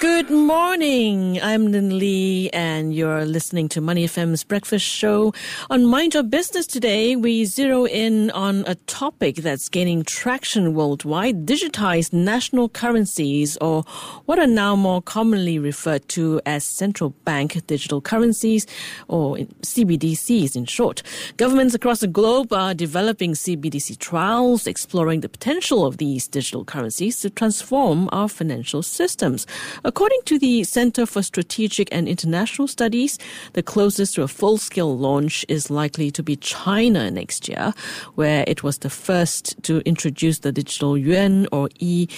Good morning. I'm Lynlee, and you're listening to Money FM's breakfast show. On Mind Your Business today, we zero in on a topic that's gaining traction worldwide digitized national currencies, or what are now more commonly referred to as central bank digital currencies, or CBDCs in short. Governments across the globe are developing CBDC trials, exploring the potential of these digital currencies to transform our financial systems. According to the Center for Strategic and International Studies, the closest to a full scale launch is likely to be China next year, where it was the first to introduce the digital yuan or e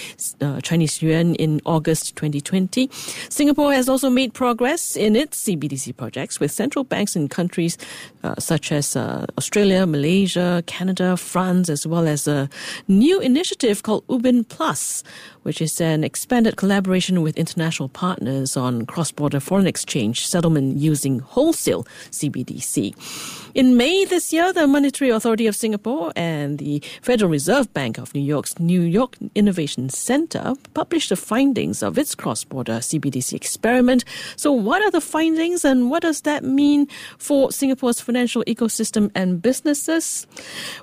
uh, Chinese yuan in August 2020. Singapore has also made progress in its CBDC projects with central banks in countries uh, such as uh, Australia, Malaysia, Canada, France, as well as a new initiative called Ubin Plus, which is an expanded collaboration with international partners on cross border foreign exchange settlement using wholesale CBDC. In May this year, the Monetary Authority of Singapore and the Federal Reserve Bank of New York's New York Innovation Center published the findings of its cross border CBDC experiment. So, what are the findings and what does that mean for Singapore's financial ecosystem and businesses?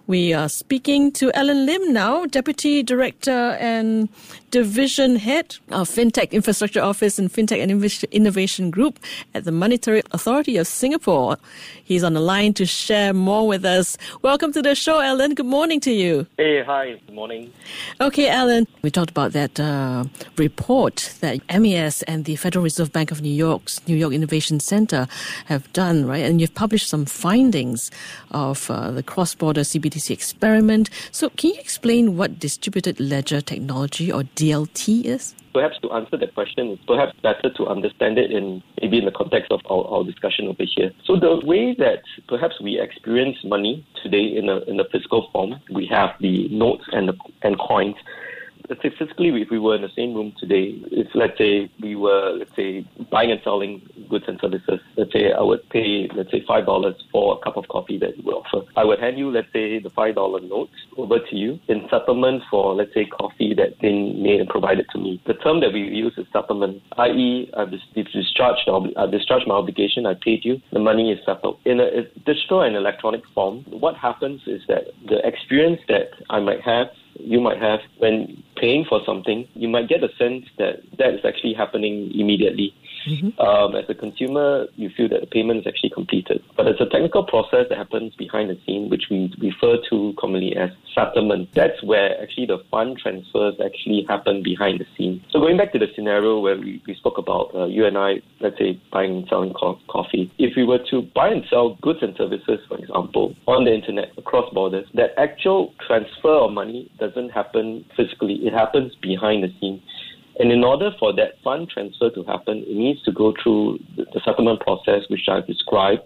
We are speaking to Alan Lim now, Deputy Director and Division Head of FinTech Infrastructure Office and FinTech and Innovation Group at the Monetary Authority of Singapore. He's on the line to share more with us. Welcome to the show, Alan. Good morning to you. Hey, hi. Good morning. Okay, Alan. We talked about that uh, report that MAS and the Federal Reserve Bank of New York's New York Innovation Center have done, right? And you've published some findings of uh, the cross-border CBDC experiment. So, can you explain what distributed ledger technology or DLT is? perhaps to answer that question, it's perhaps better to understand it in maybe in the context of our, our discussion over here. So the way that perhaps we experience money today in a in a physical form, we have the notes and the, and coins let's say physically, if we were in the same room today, if let's say we were, let's say, buying and selling goods and services, let's say I would pay, let's say, five dollars for a cup of coffee that you would offer. I would hand you, let's say, the five dollar note over to you in settlement for, let's say, coffee that's been made and provided to me. The term that we use is settlement, i.e., I've discharged, I've discharged my obligation, I paid you, the money is settled. In a digital and electronic form, what happens is that the experience that I might have you might have when paying for something, you might get a sense that that is actually happening immediately. Mm-hmm. Um, as a consumer, you feel that the payment is actually completed. But it's a technical process that happens behind the scene, which we refer to commonly as settlement. That's where actually the fund transfers actually happen behind the scene. So going back to the scenario where we, we spoke about uh, you and I, let's say buying and selling co- coffee. If we were to buy and sell goods and services, for example, on the internet across borders, that actual transfer of money doesn't happen physically. It happens behind the scene. And in order for that fund transfer to happen, it needs to go through the, the settlement process, which I've described.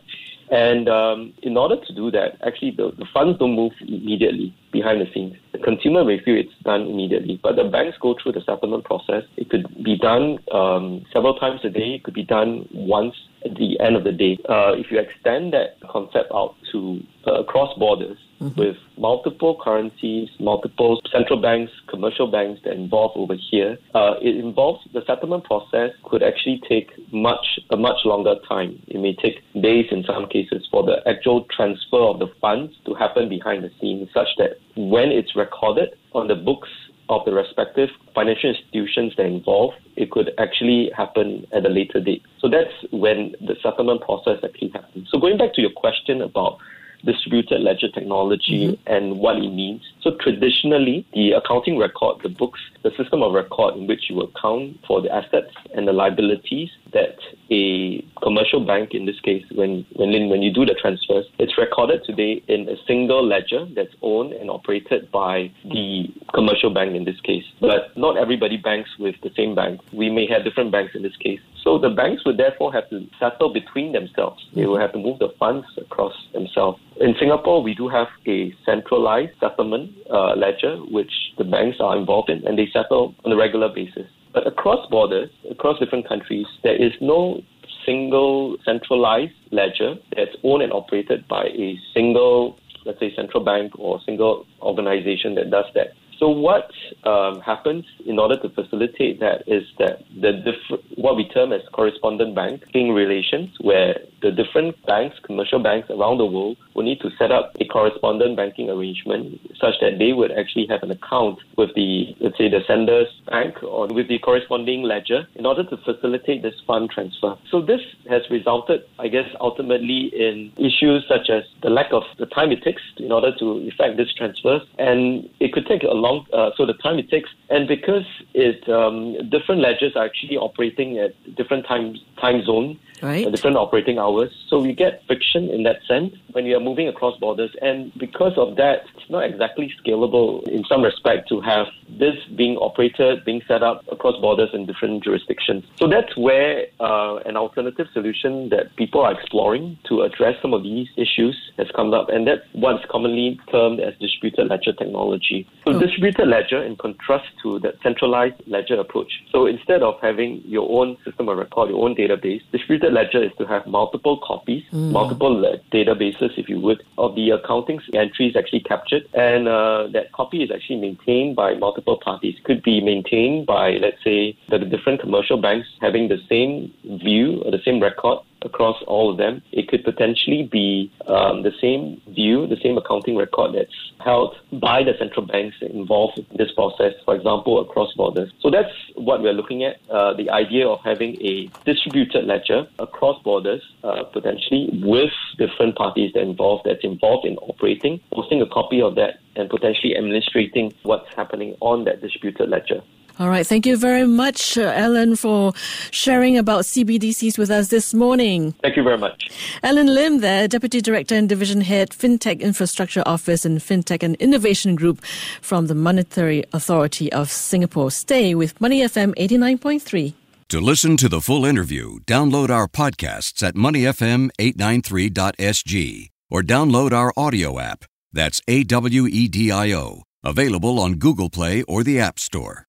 And um, in order to do that, actually, the, the funds don't move immediately behind the scenes. The consumer may feel it's done immediately, but the banks go through the settlement process. It could be done um, several times a day. It could be done once at the end of the day. Uh, if you extend that concept out to uh, cross borders, mm-hmm. with multiple currencies, multiple central banks, commercial banks that involve over here. Uh, it involves the settlement process could actually take much a much longer time. It may take days in some cases for the actual transfer of the funds to happen behind the scenes, such that when it's recorded on the books of the respective financial institutions that are involved, it could actually happen at a later date. So that's when the settlement process actually happens. So going back to your question about distributed ledger technology mm-hmm. and what it means. So traditionally, the accounting record, the books, the system of record in which you account for the assets and the liabilities that a commercial bank, in this case, when when when you do the transfers, it's recorded today in a single ledger that's owned and operated by the commercial bank in this case. But not everybody banks with the same bank. We may have different banks in this case. So the banks would therefore have to settle between themselves. They will have to move the funds across themselves. In Singapore, we do have a centralized settlement uh, ledger, which the banks are involved in, and they settle on a regular basis. But across borders, across different countries, there is no single centralized ledger that's owned and operated by a single, let's say, central bank or single organization that does that. So what um, happens in order to facilitate that is that the diff- what we term as correspondent banking relations, where the different banks, commercial banks around the world, will need to set up a correspondent banking arrangement such that they would actually have an account with the, let's say, the sender's bank or with the corresponding ledger in order to facilitate this fund transfer. So this has resulted, I guess, ultimately in issues such as the lack of the time it takes in order to effect this transfer, and it could take a long uh, so the time it takes, and because it um, different ledgers are actually operating at different time time zone, right. uh, different operating hours, so we get friction in that sense when we are moving across borders, and because of that, it's not exactly scalable in some respect to have this being operated, being set up across borders in different jurisdictions. So that's where uh, an alternative solution that people are exploring to address some of these issues has come up, and that's what's commonly termed as distributed ledger technology. So Oh. distributed ledger, in contrast to the centralized ledger approach. So instead of having your own system of record, your own database, distributed ledger is to have multiple copies, multiple le- databases, if you would, of the accounting entries actually captured, and uh, that copy is actually maintained by multiple parties. Could be maintained by, let's say, the different commercial banks having the same view or the same record across all of them. It could potentially be um, the same view, the same accounting record that's held by the central banks involved in this process, for example, across borders. So that's what we're looking at uh, the idea of having a distributed ledger across borders, uh, potentially with different parties that involved that's involved in operating, posting a copy of that, and potentially administrating what's happening on that distributed ledger. All right. Thank you very much, uh, Alan, for sharing about CBDCs with us this morning. Thank you very much. Alan Lim, there, Deputy Director and Division Head, FinTech Infrastructure Office and FinTech and Innovation Group from the Monetary Authority of Singapore. Stay with Money FM 89.3. To listen to the full interview, download our podcasts at moneyfm893.sg or download our audio app. That's A W E D I O. Available on Google Play or the App Store.